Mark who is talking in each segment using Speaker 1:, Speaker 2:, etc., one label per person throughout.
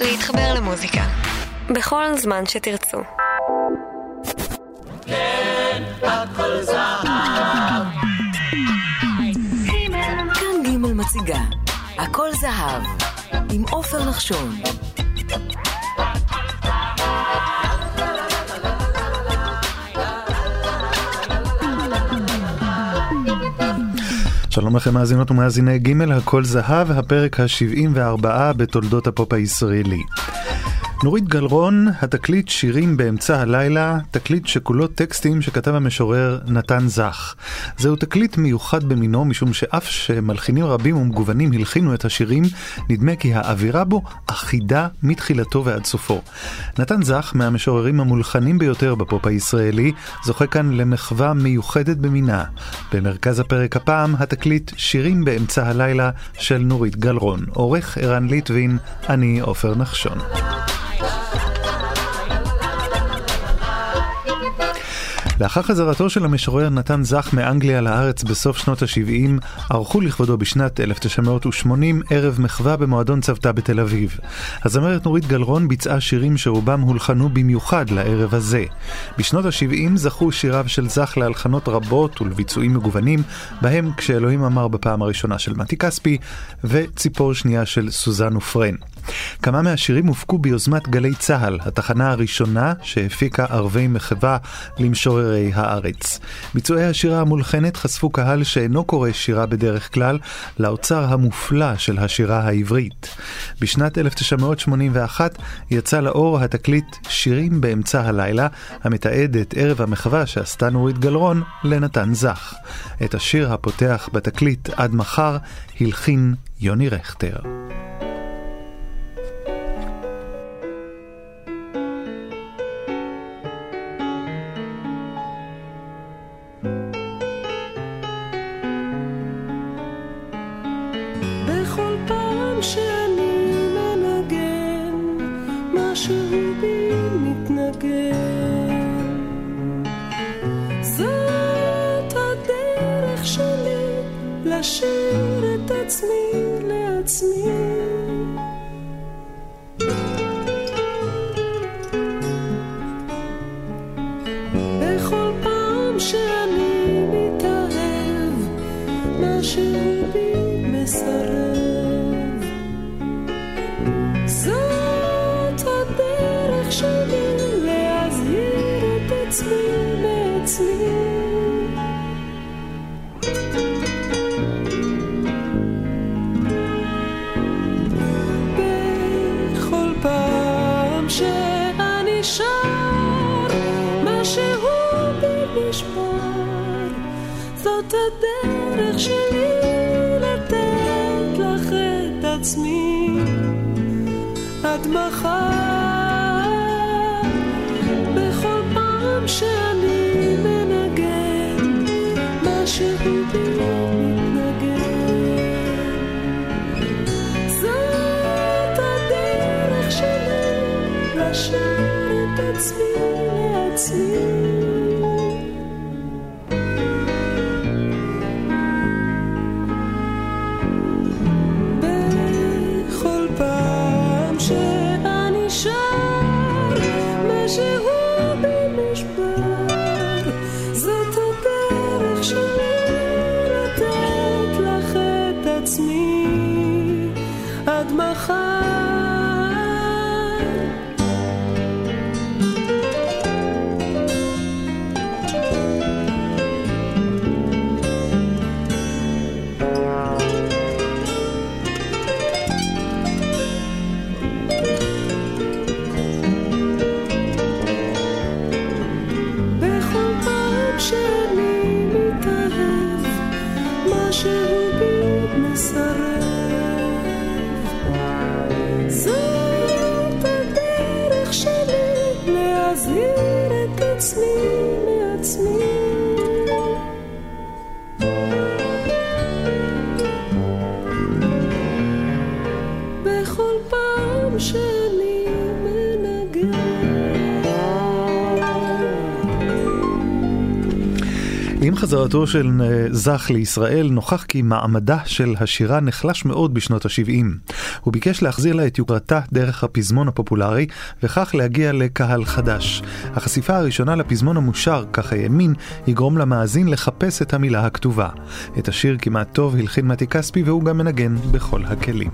Speaker 1: להתחבר למוזיקה. בכל זמן שתרצו.
Speaker 2: כן, הכל זהב.
Speaker 3: כאן ג' מציגה, הכל זהב, עם עופר נחשון.
Speaker 4: שלום לכם מאזינות ומאזיני ג' הכל זהב, הפרק ה-74 בתולדות הפופ הישראלי. נורית גלרון, התקליט שירים באמצע הלילה, תקליט שכולו טקסטים שכתב המשורר נתן זך. זהו תקליט מיוחד במינו, משום שאף שמלחינים רבים ומגוונים הלחינו את השירים, נדמה כי האווירה בו אחידה מתחילתו ועד סופו. נתן זך, מהמשוררים המולחנים ביותר בפופ הישראלי, זוכה כאן למחווה מיוחדת במינה. במרכז הפרק הפעם, התקליט שירים באמצע הלילה של נורית גלרון. עורך ערן ליטבין, אני עופר נחשון. China. לאחר חזרתו של המשורר נתן זך מאנגליה לארץ בסוף שנות ה-70, ערכו לכבודו בשנת 1980 ערב מחווה במועדון צוותא בתל אביב. הזמרת נורית גלרון ביצעה שירים שרובם הולחנו במיוחד לערב הזה. בשנות ה-70 זכו שיריו של זך להלחנות רבות ולביצועים מגוונים, בהם כשאלוהים אמר בפעם הראשונה של מתי כספי, וציפור שנייה של סוזן ופרן. כמה מהשירים הופקו ביוזמת גלי צה"ל, התחנה הראשונה שהפיקה ערבי מחווה למשוררי הארץ. ביצועי השירה המולחנת חשפו קהל שאינו קורא שירה בדרך כלל לאוצר המופלא של השירה העברית. בשנת 1981 יצא לאור התקליט שירים באמצע הלילה, המתעד את ערב המחווה שעשתה נורית גלרון לנתן זך. את השיר הפותח בתקליט עד מחר הלחין יוני רכטר.
Speaker 5: לשיר את עצמי לעצמי חזרתו של אה, זך לישראל, נוכח כי מעמדה של השירה נחלש מאוד בשנות ה-70. הוא ביקש להחזיר לה את יוקרתה דרך הפזמון הפופולרי, וכך להגיע לקהל חדש. החשיפה הראשונה לפזמון המושר, כך האמין, יגרום למאזין לחפש את המילה הכתובה. את השיר כמעט טוב הלחין מתי כספי והוא גם מנגן בכל הכלים.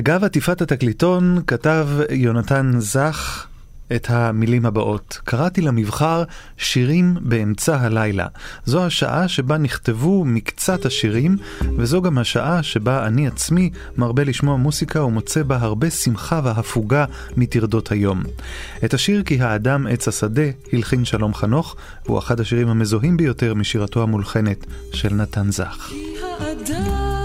Speaker 5: בגב עטיפת התקליטון כתב יונתן זך את המילים הבאות: קראתי למבחר שירים באמצע הלילה. זו השעה שבה נכתבו מקצת השירים, וזו גם השעה שבה אני עצמי מרבה לשמוע מוסיקה ומוצא בה הרבה שמחה והפוגה מטרדות היום. את השיר כי האדם עץ השדה הלחין שלום חנוך, והוא אחד השירים המזוהים ביותר משירתו המולחנת של נתן זך.
Speaker 4: כי האדם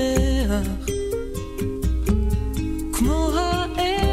Speaker 4: צומח כמו העץ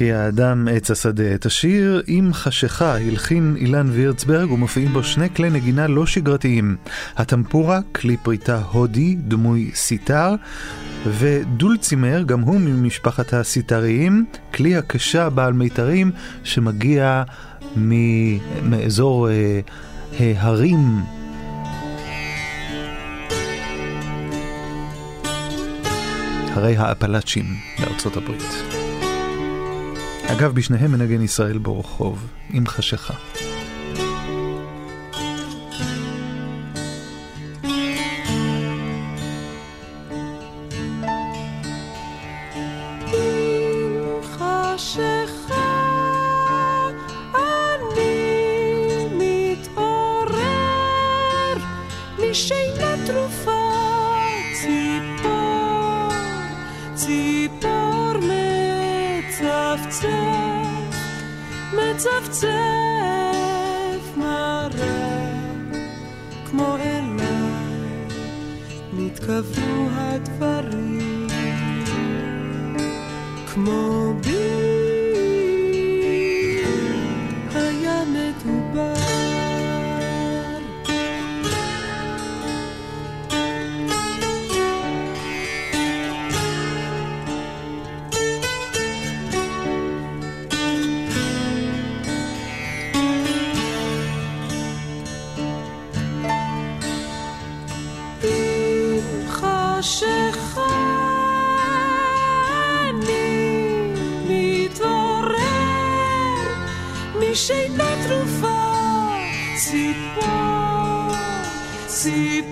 Speaker 5: כי האדם עץ השדה. את השיר "עם חשיכה" הלחין אילן וירצברג ומופיעים בו שני כלי נגינה לא שגרתיים. הטמפורה, כלי פריטה הודי, דמוי סיטר, ודולצימר, גם הוא ממשפחת הסיטריים, כלי הקשה בעל מיתרים שמגיע מאזור אה, ההרים הרי האפלאצ'ים בארצות הברית. אגב, בשניהם מנגן ישראל ברחוב, עם חשיכה.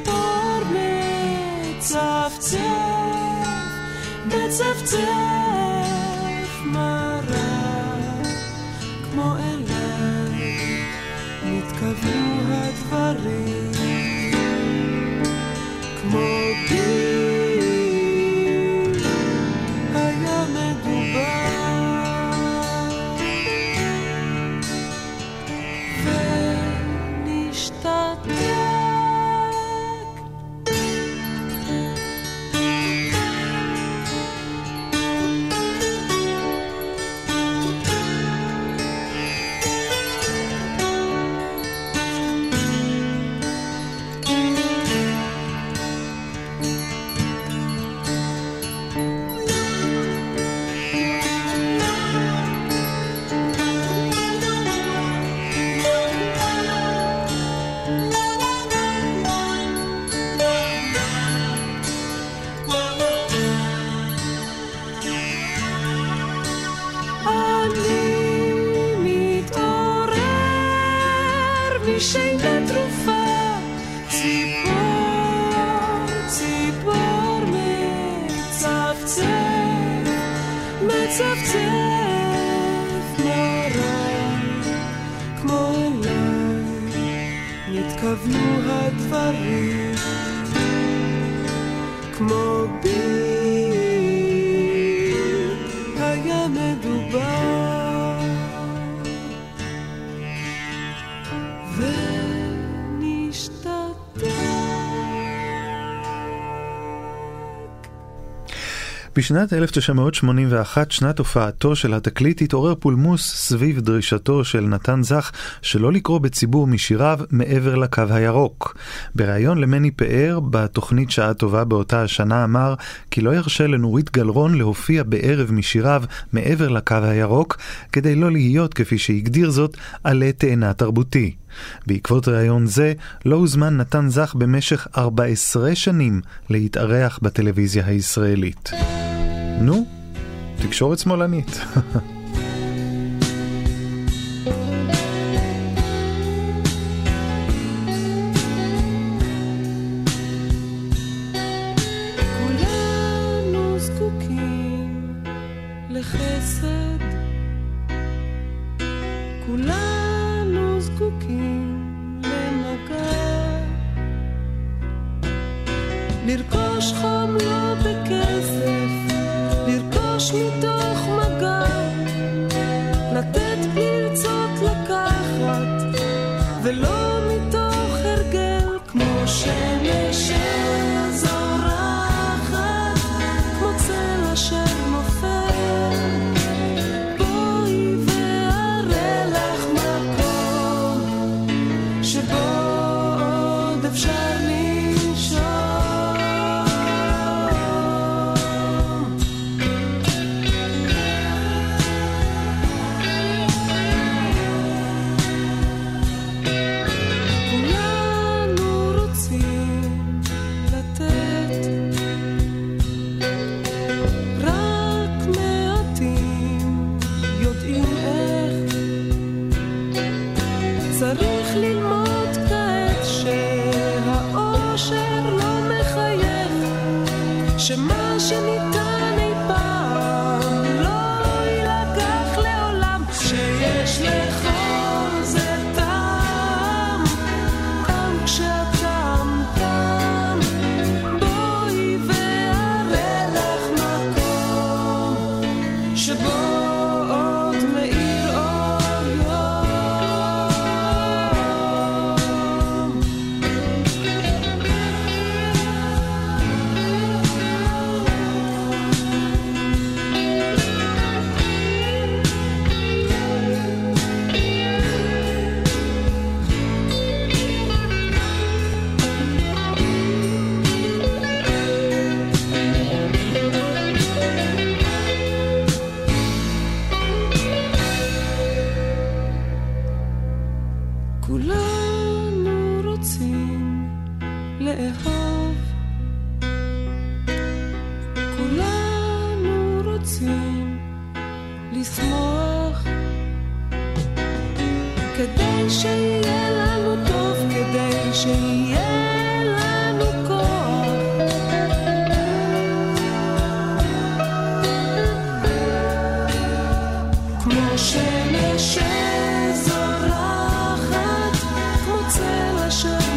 Speaker 5: torn bits of death, bits of death. בשנת 1981, שנת הופעתו של התקליט, התעורר פולמוס סביב דרישתו של נתן זך שלא לקרוא בציבור משיריו מעבר לקו הירוק. בריאיון למני פאר, בתוכנית שעה טובה באותה השנה, אמר כי לא ירשה לנורית גלרון להופיע בערב משיריו מעבר לקו הירוק, כדי לא להיות, כפי שהגדיר זאת, עלה תאנה תרבותי. בעקבות ראיון זה, לא הוזמן נתן זך במשך 14 שנים להתארח בטלוויזיה הישראלית. נו, תקשורת שמאלנית. 70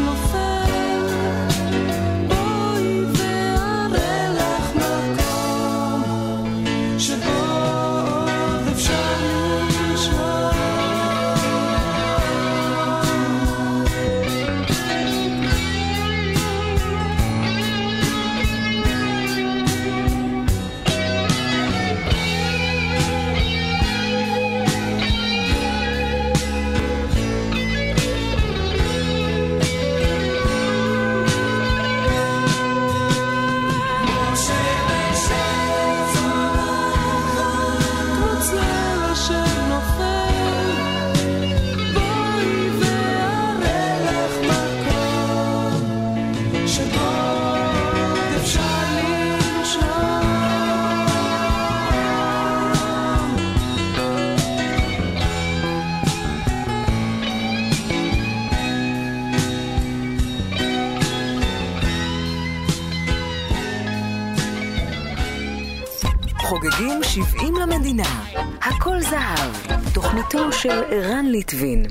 Speaker 5: זהב, תוכניתו של ערן ליטבין.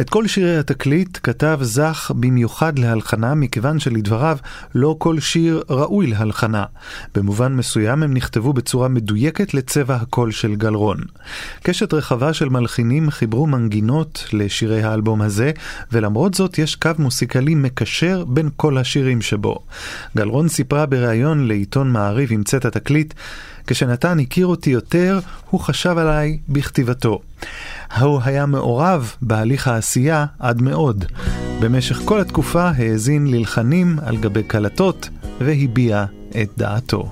Speaker 4: את כל שירי התקליט כתב זך במיוחד להלחנה, מכיוון שלדבריו לא כל שיר ראוי להלחנה. במובן מסוים הם נכתבו בצורה מדויקת לצבע הקול של גלרון. קשת רחבה של מלחינים חיברו מנגינות לשירי האלבום הזה, ולמרות זאת יש קו מוסיקלי מקשר בין כל השירים שבו. גלרון סיפרה בריאיון לעיתון מעריב עם צאת התקליט כשנתן הכיר אותי יותר, הוא חשב עליי בכתיבתו. הוא היה מעורב בהליך העשייה עד מאוד. במשך כל התקופה האזין ללחנים על גבי קלטות והביע את דעתו.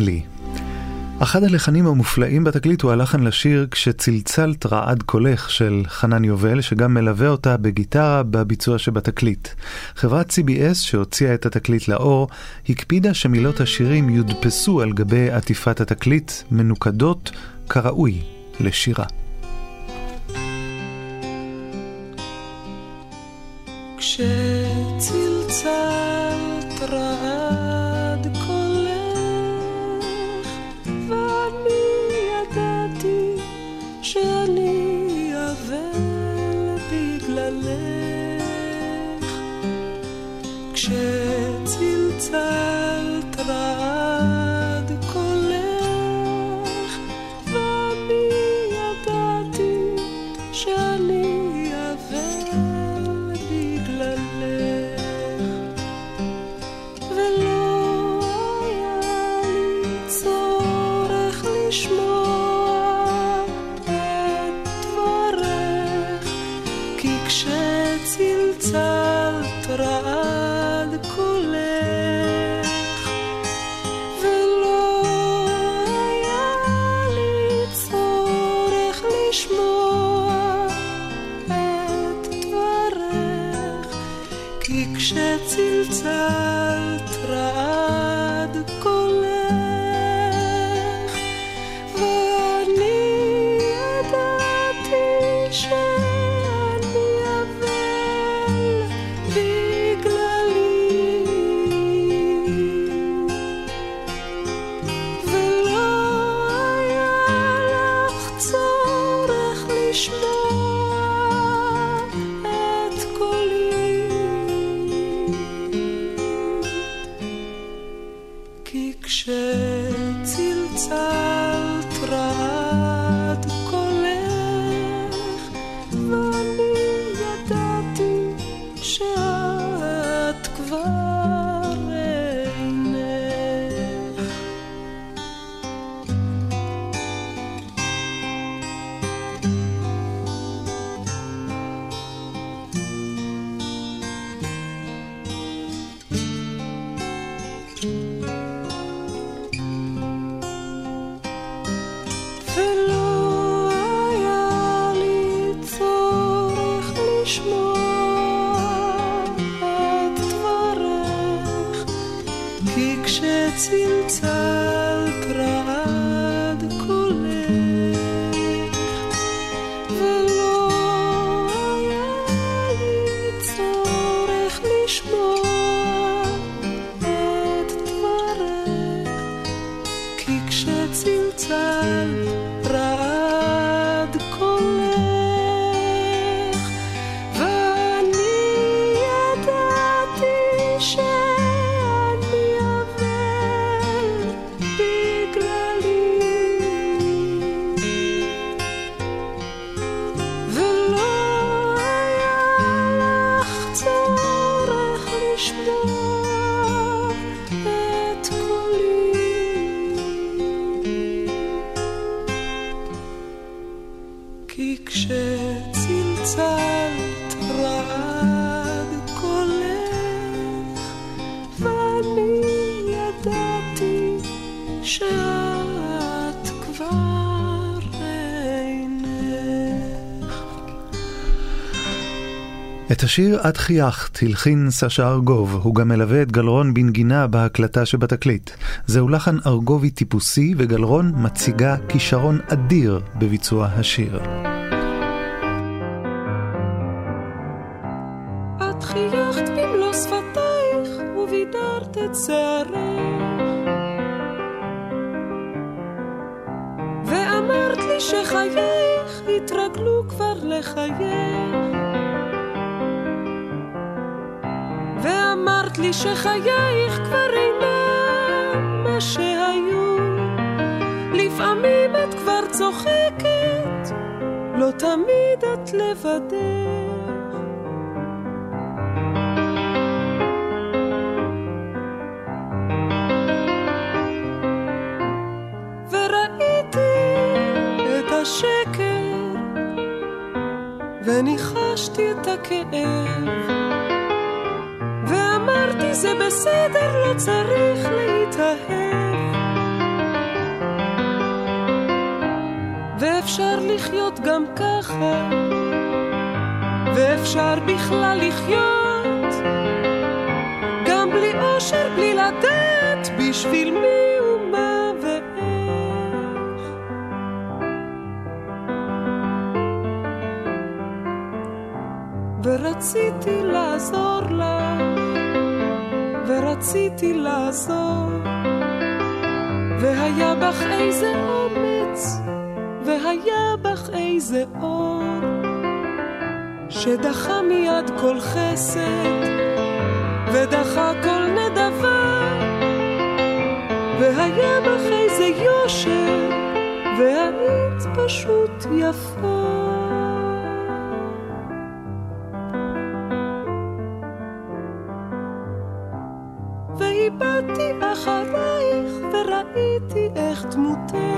Speaker 5: לי. אחד הלחנים המופלאים בתקליט הוא הלחן לשיר "כשצלצלת רעד קולך" של חנן יובל, שגם מלווה אותה בגיטרה בביצוע שבתקליט. חברת CBS שהוציאה את התקליט לאור, הקפידה שמילות השירים יודפסו על גבי עטיפת התקליט, מנוקדות כראוי לשירה.
Speaker 6: כשצלצלת transfer
Speaker 5: time. השיר "את חייכת" הלחין סשה ארגוב, הוא גם מלווה את גלרון בנגינה בהקלטה שבתקליט. זהו לחן ארגובי טיפוסי, וגלרון מציגה כישרון אדיר בביצוע השיר.
Speaker 6: השקר וניחשתי את הכאב. ואמרתי זה בסדר, לא צריך להתאהב.
Speaker 5: ואפשר לחיות גם ככה ואפשר בכלל לחיות גם בלי אושר, בלי לדעת בשביל מי. ורציתי לעזור לך, ורציתי לעזור. והיה בך איזה אומץ, והיה בך איזה אור, שדחה מיד כל חסד, ודחה כל נדבה, והיה בך איזה יושר, והיית פשוט יפה. muter.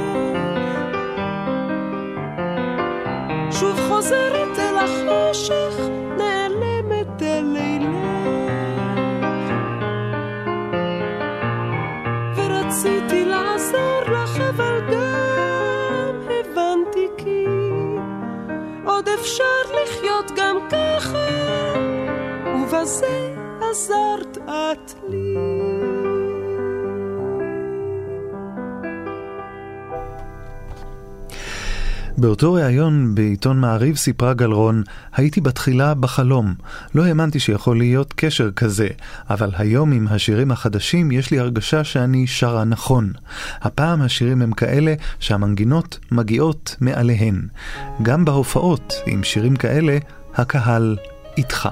Speaker 4: באותו ריאיון בעיתון מעריב סיפרה גלרון, הייתי בתחילה בחלום. לא האמנתי שיכול להיות קשר כזה, אבל היום עם השירים החדשים יש לי הרגשה שאני שרה נכון. הפעם השירים הם כאלה שהמנגינות מגיעות מעליהן. גם בהופעות עם שירים כאלה, הקהל איתך.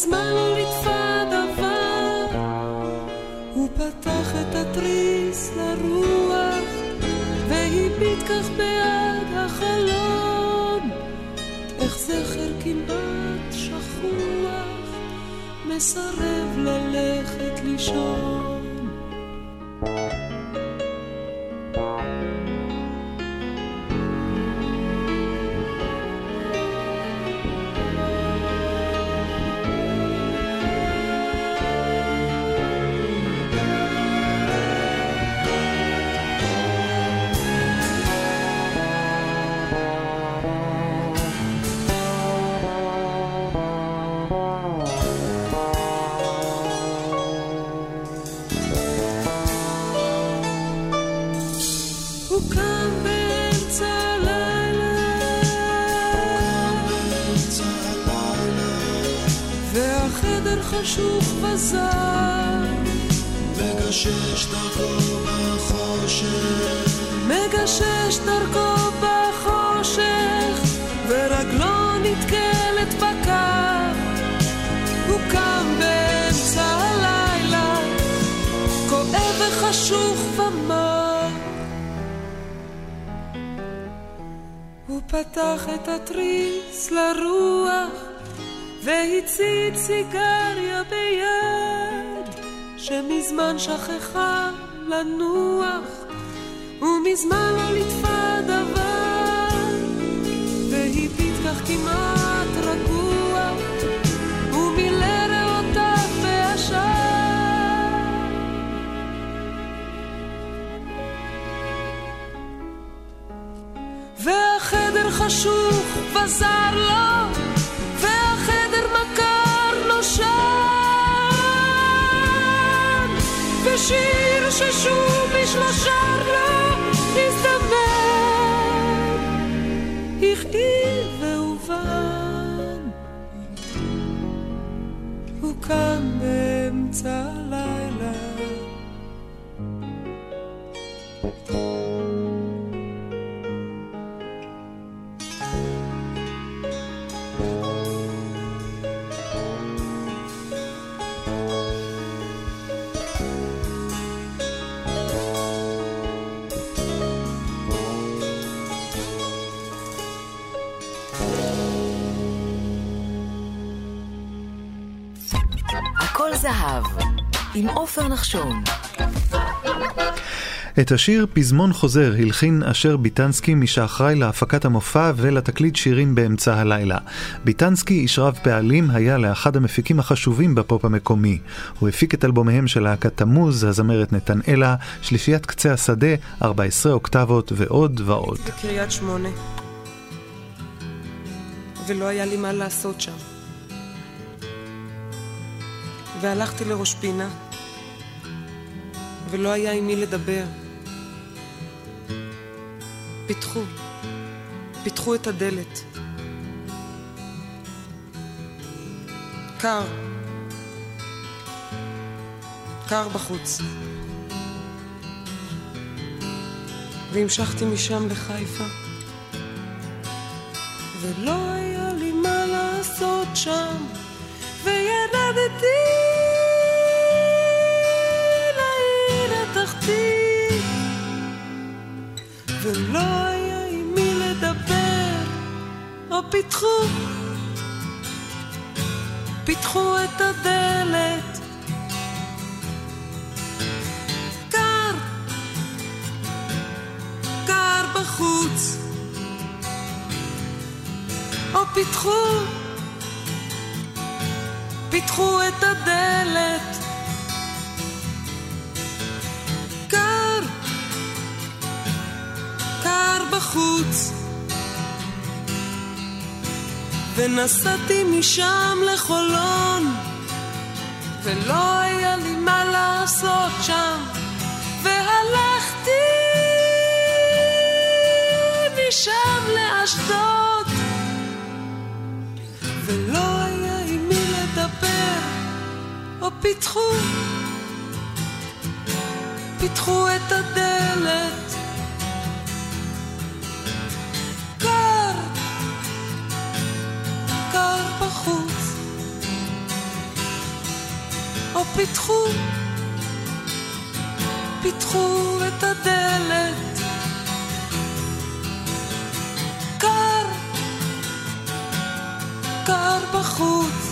Speaker 5: ומזמן לא ליטפה דבר הוא פתח את התריס לרוח והביט כך ביד החלום. איך זכר כמעט שכוח מסרב ללכת לישון פתח את התריס לרוח והצית סיגריה ביד שמזמן שכחה לנוח ומזמן לא ליטפה דבר והביט כך כמעט ובזר לו, והחדר מקר נושן. ושיר ששוב איש לא שר לו, הזדמן. הכאיב והובן. הוא קם באמצע הלילה.
Speaker 3: עופר נחשון.
Speaker 4: את השיר פזמון חוזר הלחין אשר ביטנסקי מי שאחראי להפקת המופע ולתקליט שירים באמצע הלילה. ביטנסקי, איש רב פעלים, היה לאחד המפיקים החשובים בפופ המקומי. הוא הפיק את אלבומיהם של להקת תמוז, הזמרת נתנאלה, שלישיית קצה השדה, 14 אוקטבות ועוד ועוד.
Speaker 5: בקריית שמונה. ולא היה לי מה לעשות שם. והלכתי לראש פינה, ולא היה עם מי לדבר. פיתחו, פיתחו את הדלת. קר, קר בחוץ. והמשכתי משם לחיפה. ולא היה לי מה לעשות שם, וירדתי התחתית, ולא היה עם מי לדבר, או פיתחו, פיתחו את הדלת. קר, קר בחוץ. או פיתחו, פיתחו את הדלת. בחוץ. ונסעתי משם לחולון, ולא היה לי מה לעשות שם, והלכתי משם לאשדוד. ולא היה עם מי לדבר, או פיתחו, פיתחו את הדלת. פיתחו, פיתחו את הדלת. קר, קר בחוץ.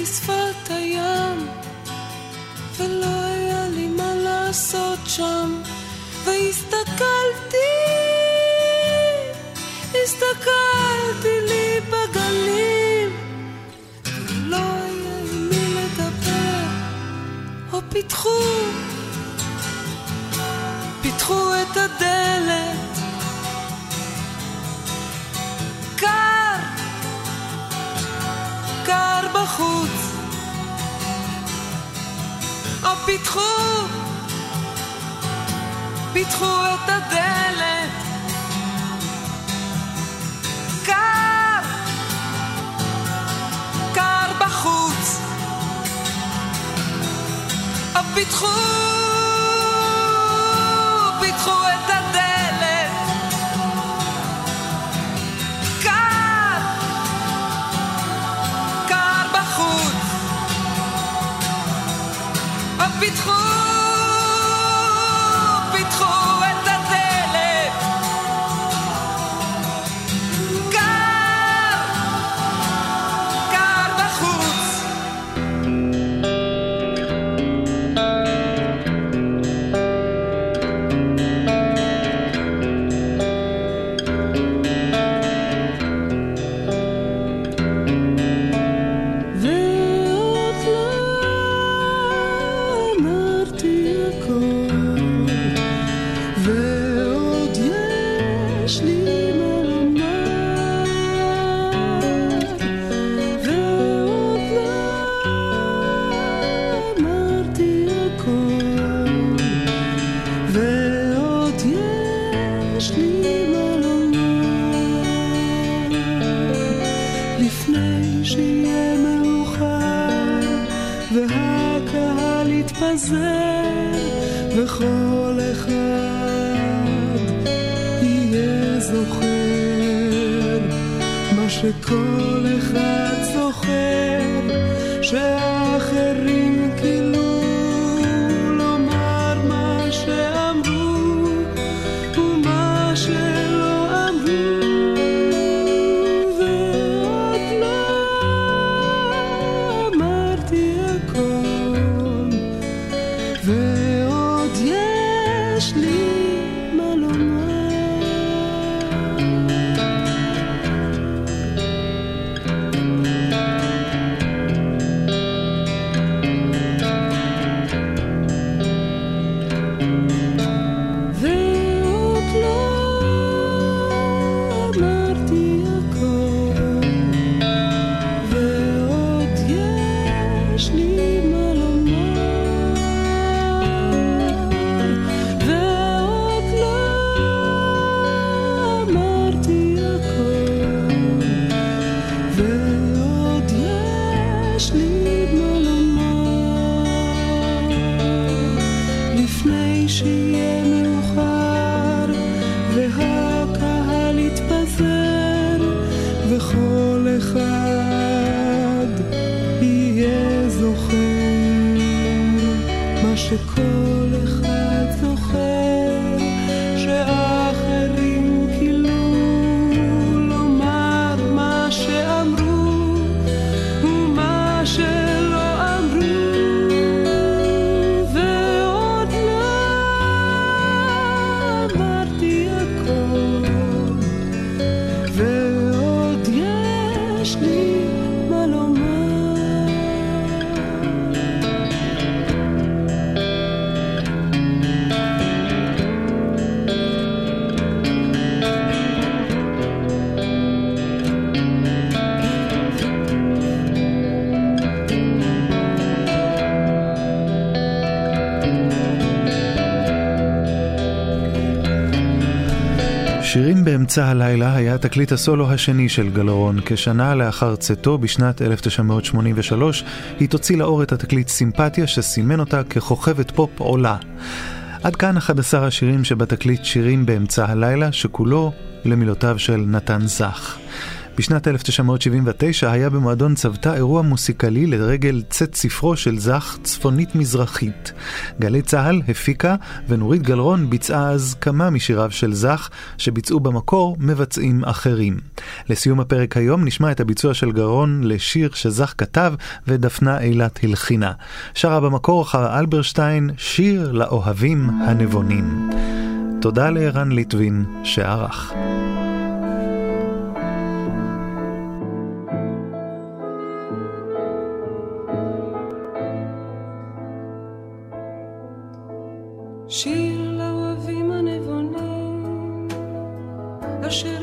Speaker 5: וירדתי פיתחו, פיתחו את הדלת. קר, קר בחוץ, פיתחו או פיתחו, פיתחו את יתפזר, וכל אחד יהיה זוכר, מה שכל
Speaker 4: באמצע הלילה היה תקליט הסולו השני של גלרון. כשנה לאחר צאתו בשנת 1983, היא תוציא לאור את התקליט סימפתיה שסימן אותה ככוכבת פופ עולה. עד כאן 11 השירים שבתקליט שירים באמצע הלילה, שכולו למילותיו של נתן זך. בשנת 1979 היה במועדון צוותא אירוע מוסיקלי לרגל צאת ספרו של זך צפונית מזרחית. גלי צה"ל הפיקה ונורית גלרון ביצעה אז כמה משיריו של זך שביצעו במקור מבצעים אחרים. לסיום הפרק היום נשמע את הביצוע של גלרון לשיר שזך כתב ודפנה אילת הלחינה. שרה במקור חרה אלברשטיין שיר לאוהבים הנבונים. תודה לערן ליטבין שערך.
Speaker 5: שיר לאוהבים הנבונים, אשר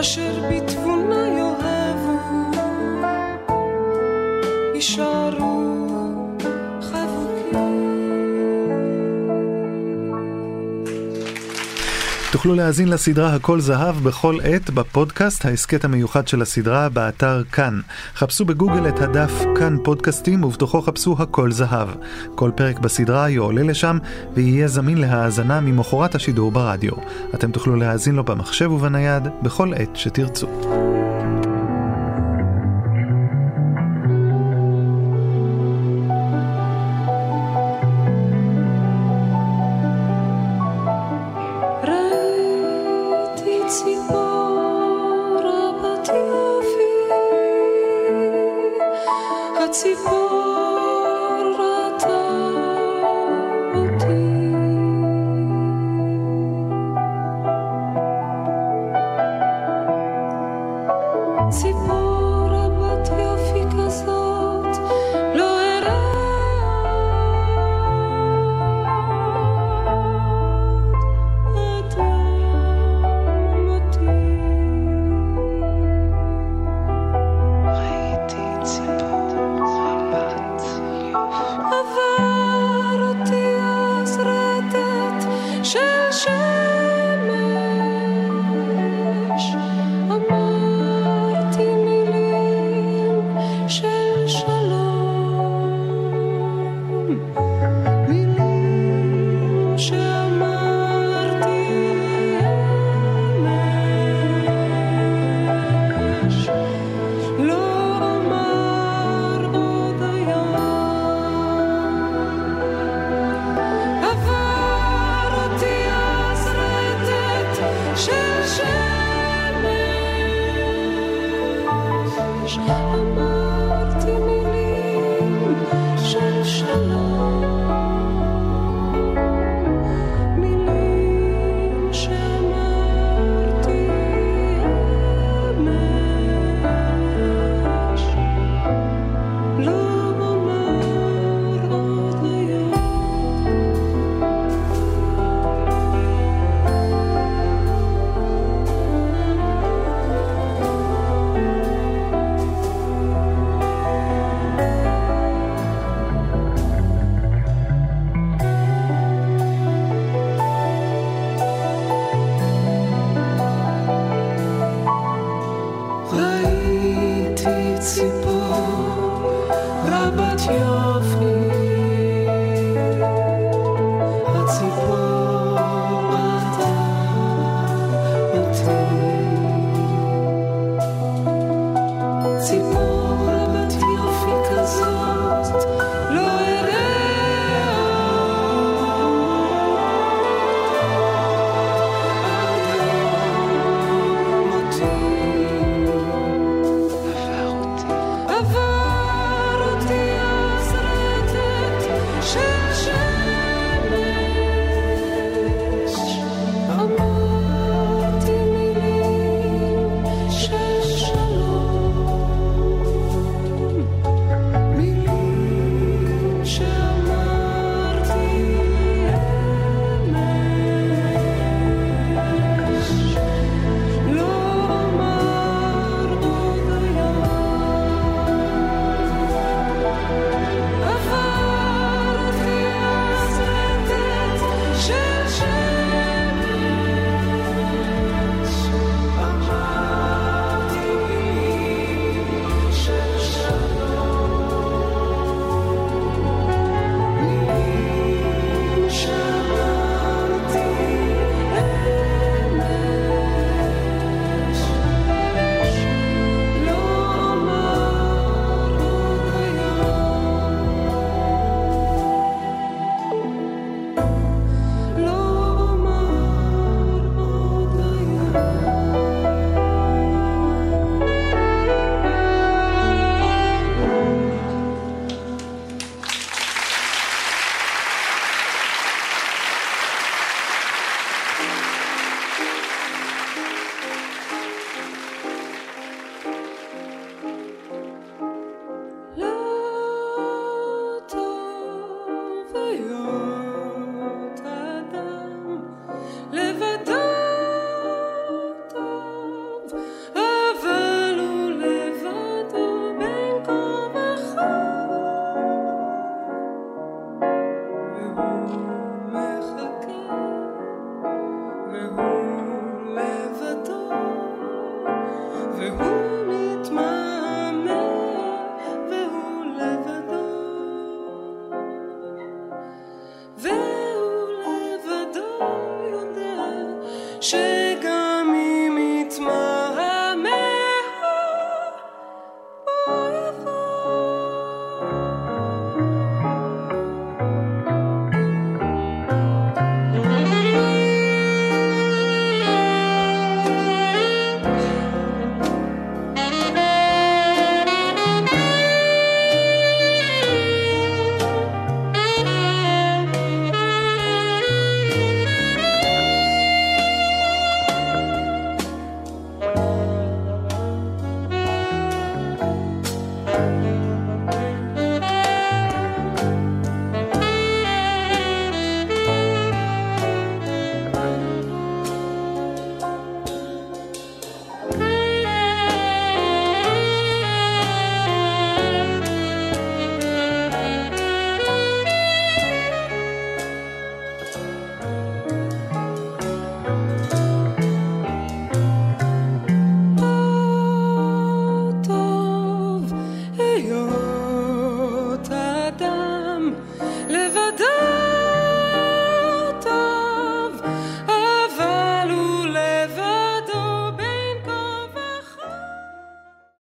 Speaker 5: אשר בתבונה
Speaker 4: תוכלו להאזין לסדרה הכל זהב בכל עת בפודקאסט, ההסכת המיוחד של הסדרה, באתר כאן. חפשו בגוגל את הדף כאן פודקאסטים ובתוכו חפשו הכל זהב. כל פרק בסדרה יועלה לשם ויהיה זמין להאזנה ממחרת השידור ברדיו. אתם תוכלו להאזין לו במחשב ובנייד בכל עת שתרצו.